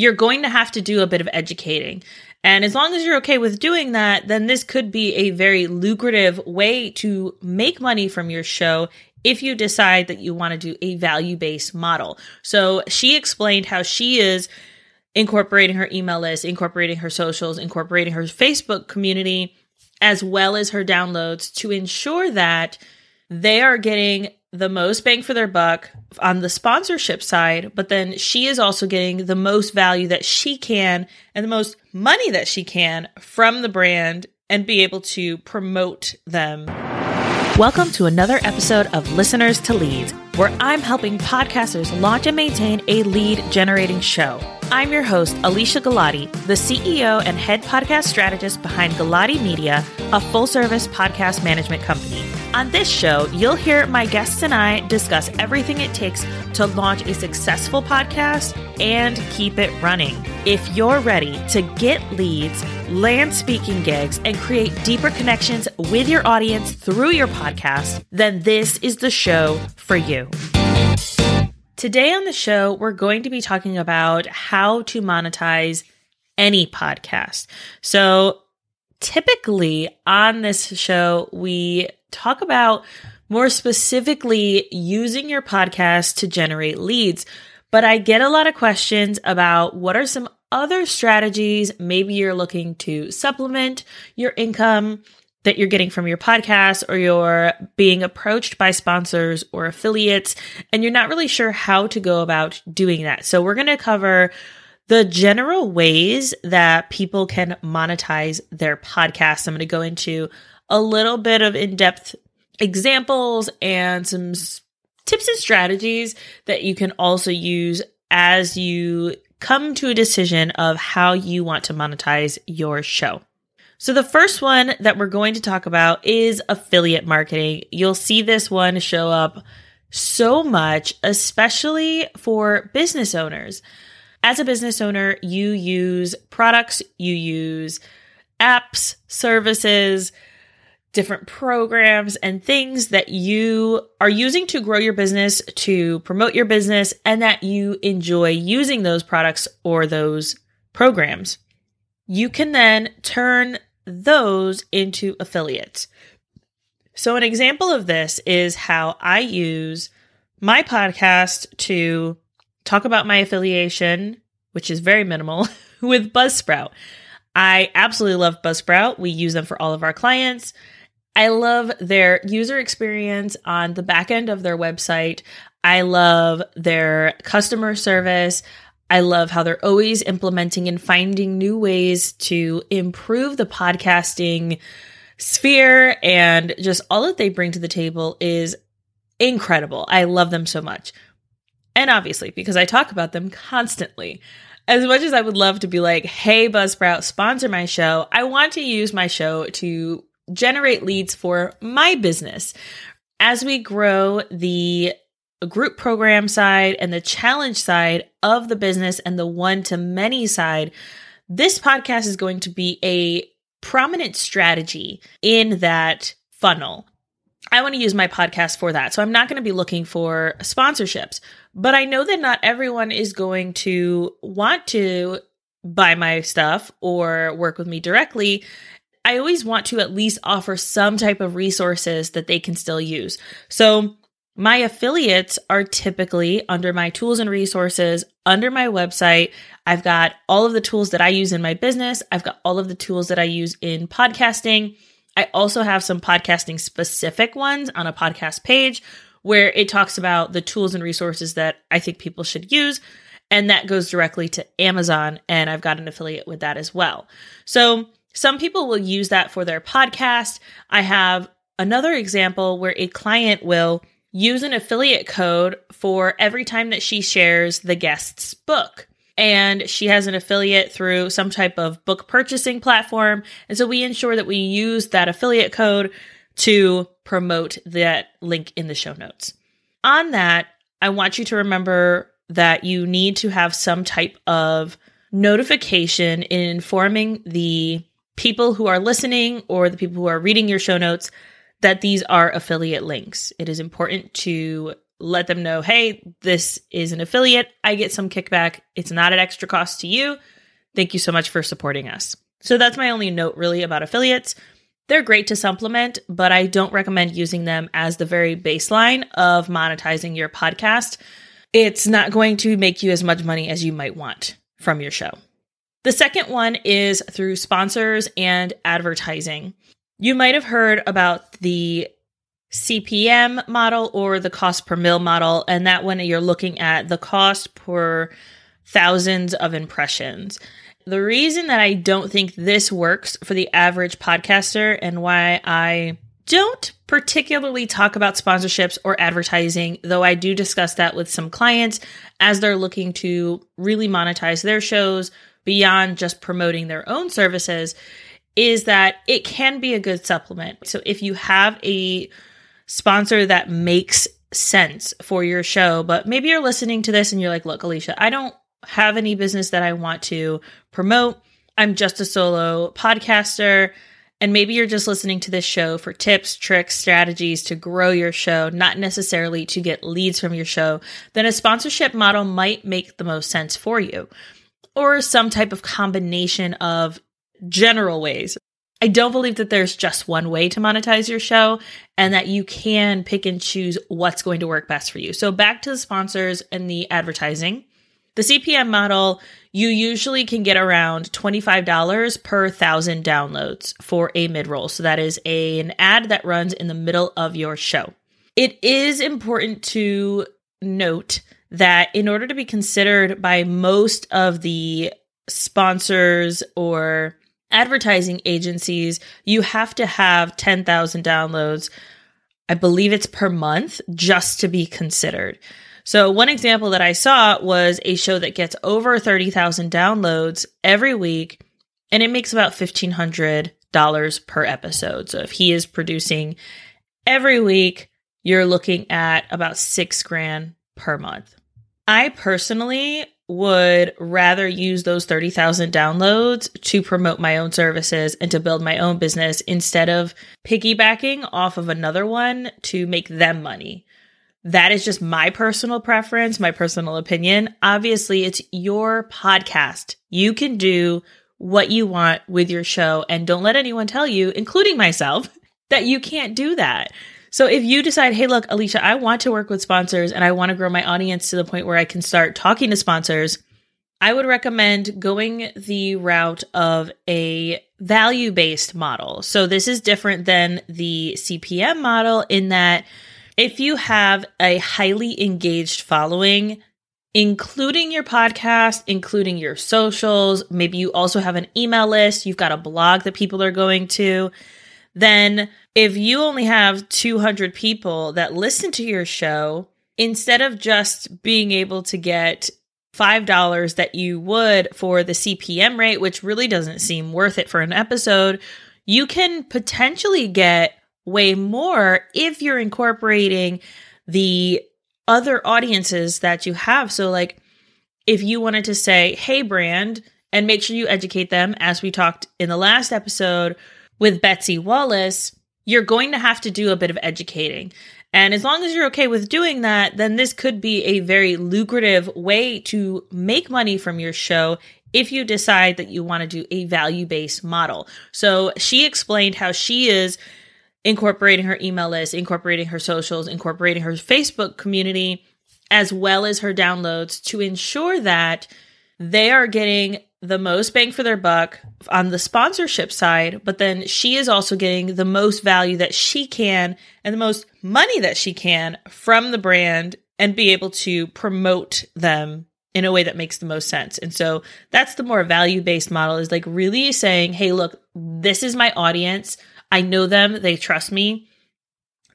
you're going to have to do a bit of educating. And as long as you're okay with doing that, then this could be a very lucrative way to make money from your show if you decide that you want to do a value based model. So she explained how she is incorporating her email list, incorporating her socials, incorporating her Facebook community, as well as her downloads to ensure that they are getting the most bang for their buck on the sponsorship side, but then she is also getting the most value that she can and the most money that she can from the brand and be able to promote them. Welcome to another episode of Listeners to Leads, where I'm helping podcasters launch and maintain a lead generating show. I'm your host, Alicia Galati, the CEO and head podcast strategist behind Galati Media, a full service podcast management company. On this show, you'll hear my guests and I discuss everything it takes to launch a successful podcast and keep it running. If you're ready to get leads, land speaking gigs, and create deeper connections with your audience through your podcast, then this is the show for you. Today on the show, we're going to be talking about how to monetize any podcast. So, typically on this show, we talk about more specifically using your podcast to generate leads. But I get a lot of questions about what are some other strategies. Maybe you're looking to supplement your income that you're getting from your podcast, or you're being approached by sponsors or affiliates, and you're not really sure how to go about doing that. So, we're going to cover the general ways that people can monetize their podcast. I'm going to go into a little bit of in depth examples and some tips and strategies that you can also use as you come to a decision of how you want to monetize your show. So, the first one that we're going to talk about is affiliate marketing. You'll see this one show up so much, especially for business owners. As a business owner, you use products, you use apps, services, different programs and things that you are using to grow your business, to promote your business, and that you enjoy using those products or those programs. You can then turn those into affiliates. So, an example of this is how I use my podcast to talk about my affiliation, which is very minimal, with Buzzsprout. I absolutely love Buzzsprout. We use them for all of our clients. I love their user experience on the back end of their website. I love their customer service. I love how they're always implementing and finding new ways to improve the podcasting sphere and just all that they bring to the table is incredible. I love them so much. And obviously, because I talk about them constantly. As much as I would love to be like, hey, Buzzsprout, sponsor my show, I want to use my show to generate leads for my business. As we grow the group program side and the challenge side of the business and the one to many side, this podcast is going to be a prominent strategy in that funnel. I want to use my podcast for that. So I'm not going to be looking for sponsorships, but I know that not everyone is going to want to buy my stuff or work with me directly. I always want to at least offer some type of resources that they can still use. So my affiliates are typically under my tools and resources under my website. I've got all of the tools that I use in my business. I've got all of the tools that I use in podcasting. I also have some podcasting specific ones on a podcast page where it talks about the tools and resources that I think people should use. And that goes directly to Amazon. And I've got an affiliate with that as well. So some people will use that for their podcast. I have another example where a client will use an affiliate code for every time that she shares the guest's book. And she has an affiliate through some type of book purchasing platform. And so we ensure that we use that affiliate code to promote that link in the show notes. On that, I want you to remember that you need to have some type of notification in informing the people who are listening or the people who are reading your show notes that these are affiliate links. It is important to let them know, hey, this is an affiliate. I get some kickback. It's not an extra cost to you. Thank you so much for supporting us. So that's my only note really about affiliates. They're great to supplement, but I don't recommend using them as the very baseline of monetizing your podcast. It's not going to make you as much money as you might want from your show. The second one is through sponsors and advertising. You might have heard about the CPM model or the cost per mil model, and that one you're looking at the cost per thousands of impressions. The reason that I don't think this works for the average podcaster and why I don't particularly talk about sponsorships or advertising, though I do discuss that with some clients as they're looking to really monetize their shows beyond just promoting their own services, is that it can be a good supplement. So if you have a sponsor that makes sense for your show, but maybe you're listening to this and you're like, look, Alicia, I don't have any business that I want to promote. I'm just a solo podcaster. And maybe you're just listening to this show for tips, tricks, strategies to grow your show, not necessarily to get leads from your show, then a sponsorship model might make the most sense for you. Or some type of combination of general ways. I don't believe that there's just one way to monetize your show and that you can pick and choose what's going to work best for you. So, back to the sponsors and the advertising. The CPM model, you usually can get around $25 per thousand downloads for a mid roll. So, that is a, an ad that runs in the middle of your show. It is important to note that in order to be considered by most of the sponsors or advertising agencies, you have to have 10,000 downloads. I believe it's per month just to be considered. So, one example that I saw was a show that gets over 30,000 downloads every week, and it makes about $1,500 per episode. So, if he is producing every week, you're looking at about six grand per month. I personally would rather use those 30,000 downloads to promote my own services and to build my own business instead of piggybacking off of another one to make them money. That is just my personal preference, my personal opinion. Obviously, it's your podcast. You can do what you want with your show and don't let anyone tell you, including myself, that you can't do that. So if you decide, hey, look, Alicia, I want to work with sponsors and I want to grow my audience to the point where I can start talking to sponsors, I would recommend going the route of a value based model. So this is different than the CPM model in that if you have a highly engaged following, including your podcast, including your socials, maybe you also have an email list, you've got a blog that people are going to then if you only have 200 people that listen to your show, instead of just being able to get $5 that you would for the CPM rate, which really doesn't seem worth it for an episode, you can potentially get way more if you're incorporating the other audiences that you have. So, like, if you wanted to say, hey, brand, and make sure you educate them, as we talked in the last episode, with Betsy Wallace, you're going to have to do a bit of educating. And as long as you're okay with doing that, then this could be a very lucrative way to make money from your show if you decide that you want to do a value based model. So she explained how she is incorporating her email list, incorporating her socials, incorporating her Facebook community, as well as her downloads to ensure that they are getting the most bang for their buck on the sponsorship side, but then she is also getting the most value that she can and the most money that she can from the brand and be able to promote them in a way that makes the most sense. And so that's the more value based model is like really saying, hey, look, this is my audience. I know them. They trust me.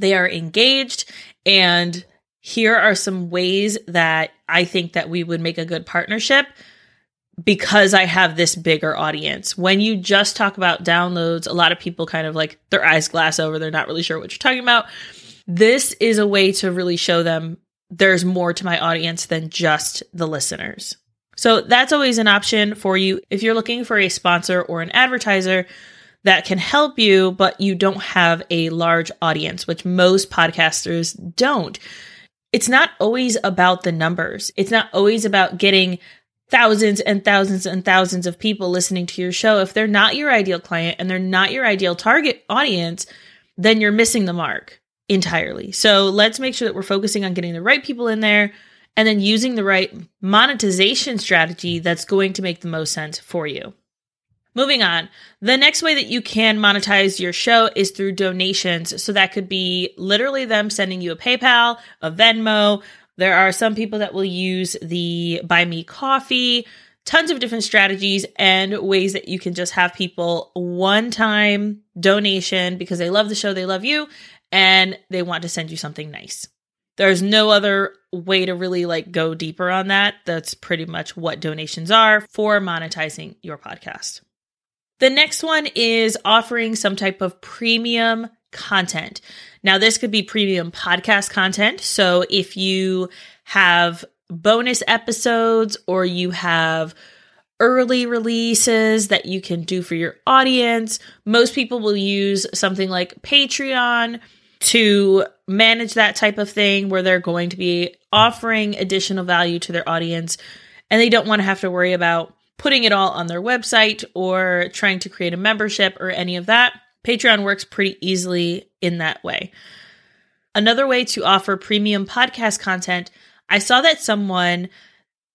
They are engaged. And here are some ways that I think that we would make a good partnership because I have this bigger audience. When you just talk about downloads, a lot of people kind of like their eyes glass over. They're not really sure what you're talking about. This is a way to really show them there's more to my audience than just the listeners. So that's always an option for you if you're looking for a sponsor or an advertiser that can help you, but you don't have a large audience, which most podcasters don't it's not always about the numbers. It's not always about getting thousands and thousands and thousands of people listening to your show. If they're not your ideal client and they're not your ideal target audience, then you're missing the mark entirely. So let's make sure that we're focusing on getting the right people in there and then using the right monetization strategy that's going to make the most sense for you. Moving on, the next way that you can monetize your show is through donations. So that could be literally them sending you a PayPal, a Venmo. There are some people that will use the Buy Me Coffee, tons of different strategies and ways that you can just have people one time donation because they love the show, they love you, and they want to send you something nice. There's no other way to really like go deeper on that. That's pretty much what donations are for monetizing your podcast. The next one is offering some type of premium content. Now, this could be premium podcast content. So if you have bonus episodes or you have early releases that you can do for your audience, most people will use something like Patreon to manage that type of thing where they're going to be offering additional value to their audience and they don't want to have to worry about putting it all on their website or trying to create a membership or any of that. Patreon works pretty easily in that way. Another way to offer premium podcast content, I saw that someone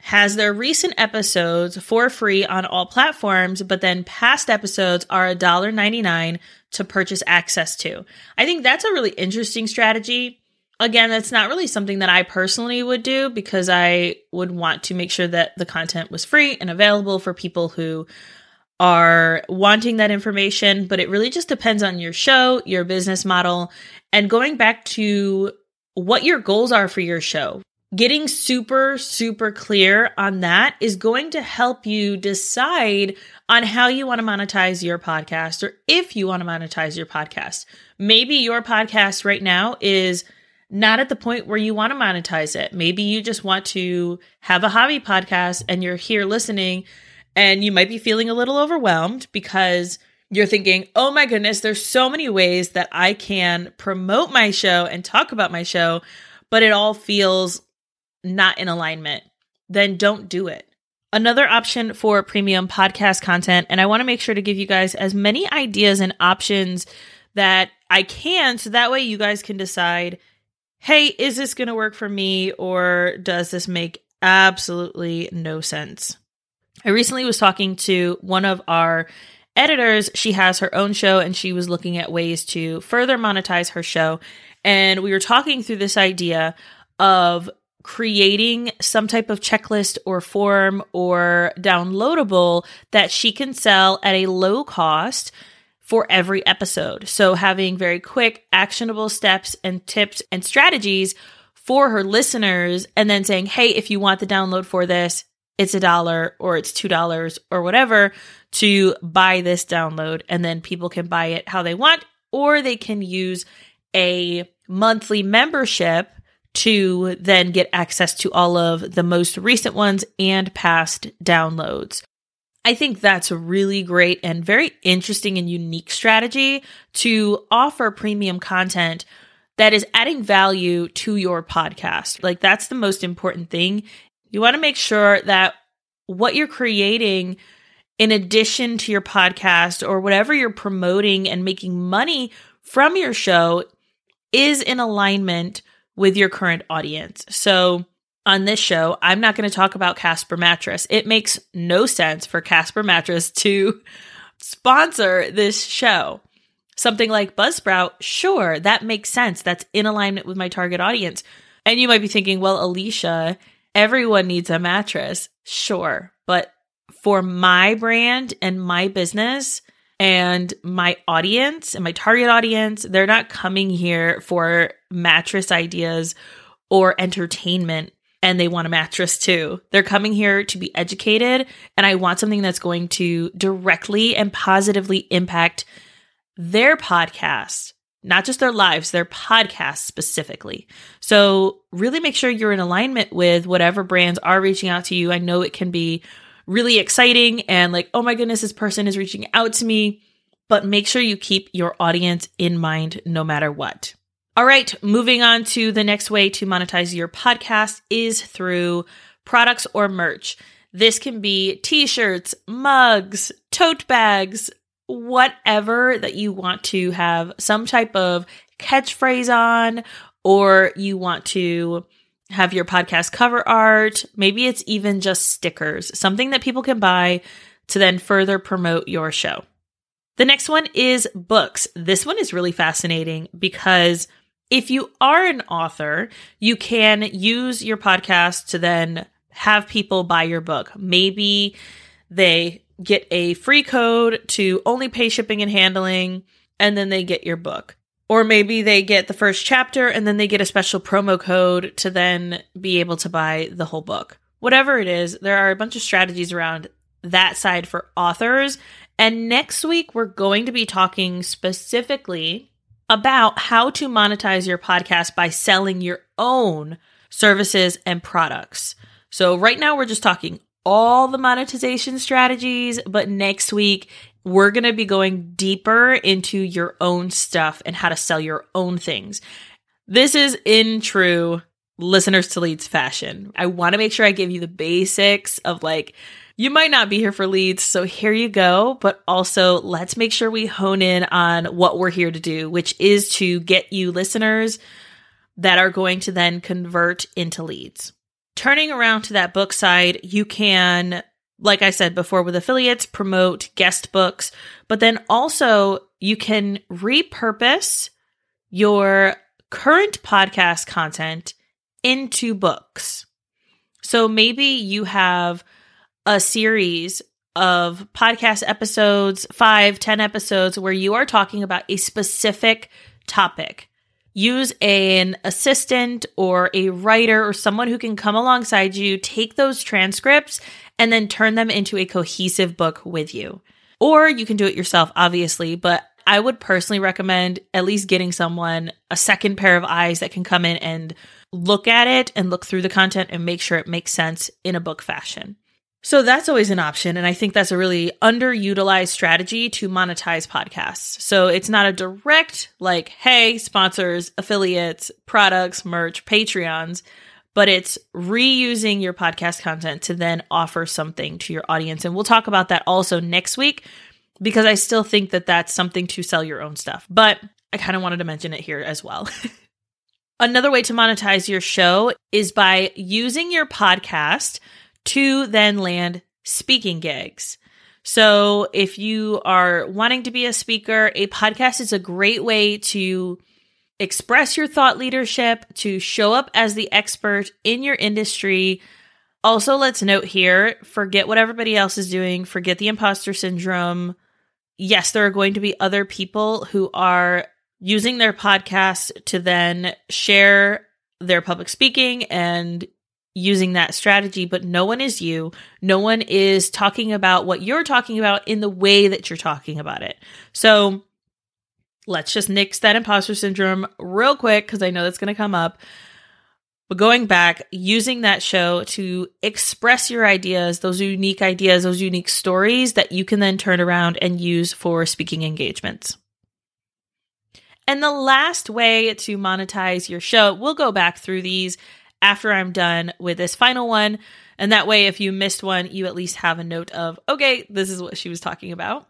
has their recent episodes for free on all platforms, but then past episodes are $1.99 to purchase access to. I think that's a really interesting strategy. Again, that's not really something that I personally would do because I would want to make sure that the content was free and available for people who are wanting that information, but it really just depends on your show, your business model, and going back to what your goals are for your show. Getting super, super clear on that is going to help you decide on how you want to monetize your podcast or if you want to monetize your podcast. Maybe your podcast right now is not at the point where you want to monetize it. Maybe you just want to have a hobby podcast and you're here listening and you might be feeling a little overwhelmed because you're thinking, oh my goodness, there's so many ways that I can promote my show and talk about my show, but it all feels not in alignment. Then don't do it another option for premium podcast content. And I want to make sure to give you guys as many ideas and options that I can so that way you guys can decide hey, is this going to work for me or does this make absolutely no sense? I recently was talking to one of our editors. She has her own show and she was looking at ways to further monetize her show. And we were talking through this idea of creating some type of checklist or form or downloadable that she can sell at a low cost for every episode. So having very quick, actionable steps and tips and strategies for her listeners, and then saying, hey, if you want the download for this, it's a dollar or it's two dollars or whatever to buy this download. And then people can buy it how they want, or they can use a monthly membership to then get access to all of the most recent ones and past downloads. I think that's a really great and very interesting and unique strategy to offer premium content that is adding value to your podcast. Like, that's the most important thing. You want to make sure that what you're creating, in addition to your podcast or whatever you're promoting and making money from your show, is in alignment with your current audience. So, on this show, I'm not going to talk about Casper Mattress. It makes no sense for Casper Mattress to sponsor this show. Something like Buzzsprout, sure, that makes sense. That's in alignment with my target audience. And you might be thinking, well, Alicia, everyone needs a mattress. Sure. But for my brand and my business, and my audience and my target audience, they're not coming here for mattress ideas or entertainment and they want a mattress too. They're coming here to be educated and I want something that's going to directly and positively impact their podcast, not just their lives, their podcast specifically. So, really make sure you're in alignment with whatever brands are reaching out to you. I know it can be really exciting and like, oh my goodness, this person is reaching out to me. But make sure you keep your audience in mind no matter what. All right, moving on to the next way to monetize your podcast is through products or merch. This can be t shirts, mugs, tote bags, whatever that you want to have some type of catchphrase on, or you want to have your podcast cover art. Maybe it's even just stickers, something that people can buy to then further promote your show. The next one is books. This one is really fascinating because if you are an author, you can use your podcast to then have people buy your book. Maybe they get a free code to only pay shipping and handling, and then they get your book. Or maybe they get the first chapter and then they get a special promo code to then be able to buy the whole book. Whatever it is, there are a bunch of strategies around that side for authors. And next week, we're going to be talking specifically about how to monetize your podcast by selling your own services and products. So, right now, we're just talking all the monetization strategies, but next week, we're going to be going deeper into your own stuff and how to sell your own things. This is in true listeners to leads fashion. I want to make sure I give you the basics of like, you might not be here for leads, so here you go. But also, let's make sure we hone in on what we're here to do, which is to get you listeners that are going to then convert into leads. Turning around to that book side, you can, like I said before with affiliates, promote guest books, but then also you can repurpose your current podcast content into books. So maybe you have a series of podcast episodes, five, ten episodes, where you are talking about a specific topic. Use an assistant or a writer or someone who can come alongside you, take those transcripts, and then turn them into a cohesive book with you. Or you can do it yourself, obviously, but I would personally recommend at least getting someone a second pair of eyes that can come in and look at it and look through the content and make sure it makes sense in a book fashion. So that's always an option. And I think that's a really underutilized strategy to monetize podcasts. So it's not a direct, like, hey, sponsors, affiliates, products, merch, Patreons, but it's reusing your podcast content to then offer something to your audience. And we'll talk about that also next week because I still think that that's something to sell your own stuff. But I kind of wanted to mention it here as well. Another way to monetize your show is by using your podcast to then land speaking gigs. So if you are wanting to be a speaker, a podcast is a great way to express your thought leadership, to show up as the expert in your industry. Also, let's note here forget what everybody else is doing, forget the imposter syndrome. Yes, there are going to be other people who are using their podcast to then share their public speaking and using that strategy, but no one is you. No one is talking about what you're talking about in the way that you're talking about it. So let's just nix that imposter syndrome real quick because I know that's going to come up. But going back, using that show to express your ideas, those unique ideas, those unique stories that you can then turn around and use for speaking engagements. And the last way to monetize your show, we'll go back through these after I'm done with this final one. And that way, if you missed one, you at least have a note of, okay, this is what she was talking about.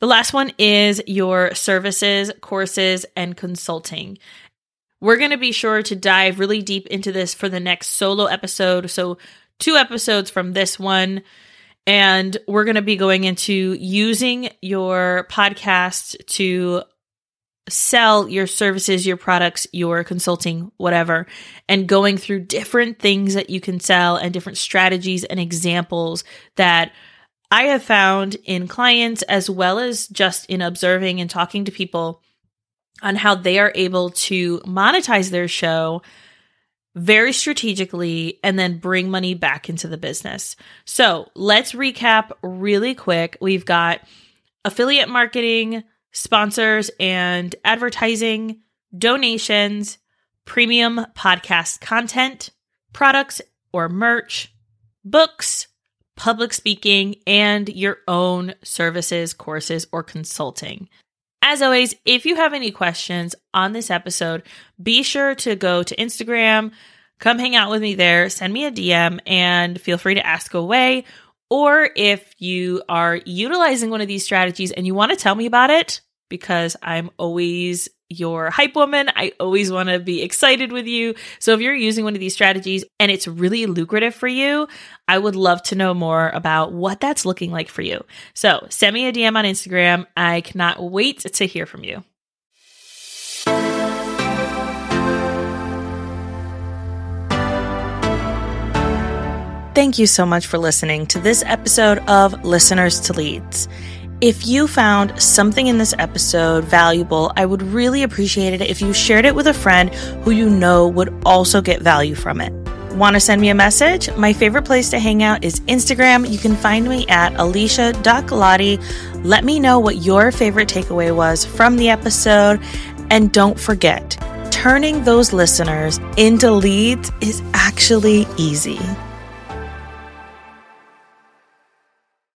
The last one is your services, courses, and consulting. We're going to be sure to dive really deep into this for the next solo episode. So, two episodes from this one. And we're going to be going into using your podcast to sell your services, your products, your consulting, whatever, and going through different things that you can sell and different strategies and examples that I have found in clients as well as just in observing and talking to people on how they are able to monetize their show very strategically and then bring money back into the business. So let's recap really quick. We've got affiliate marketing, sponsors and advertising, donations, premium podcast content, products or merch, books, public speaking, and your own services, courses, or consulting. As always, if you have any questions on this episode, be sure to go to Instagram, come hang out with me there, send me a DM, and feel free to ask away. Or if you are utilizing one of these strategies and you want to tell me about it, because I'm always your hype woman. I always want to be excited with you. So if you're using one of these strategies and it's really lucrative for you, I would love to know more about what that's looking like for you. So send me a DM on Instagram. I cannot wait to hear from you. Thank you so much for listening to this episode of Listeners to Leads. If you found something in this episode valuable, I would really appreciate it if you shared it with a friend who you know would also get value from it. Want to send me a message? My favorite place to hang out is Instagram. You can find me at alicia.galati. Let me know what your favorite takeaway was from the episode. And don't forget, turning those listeners into leads is actually easy.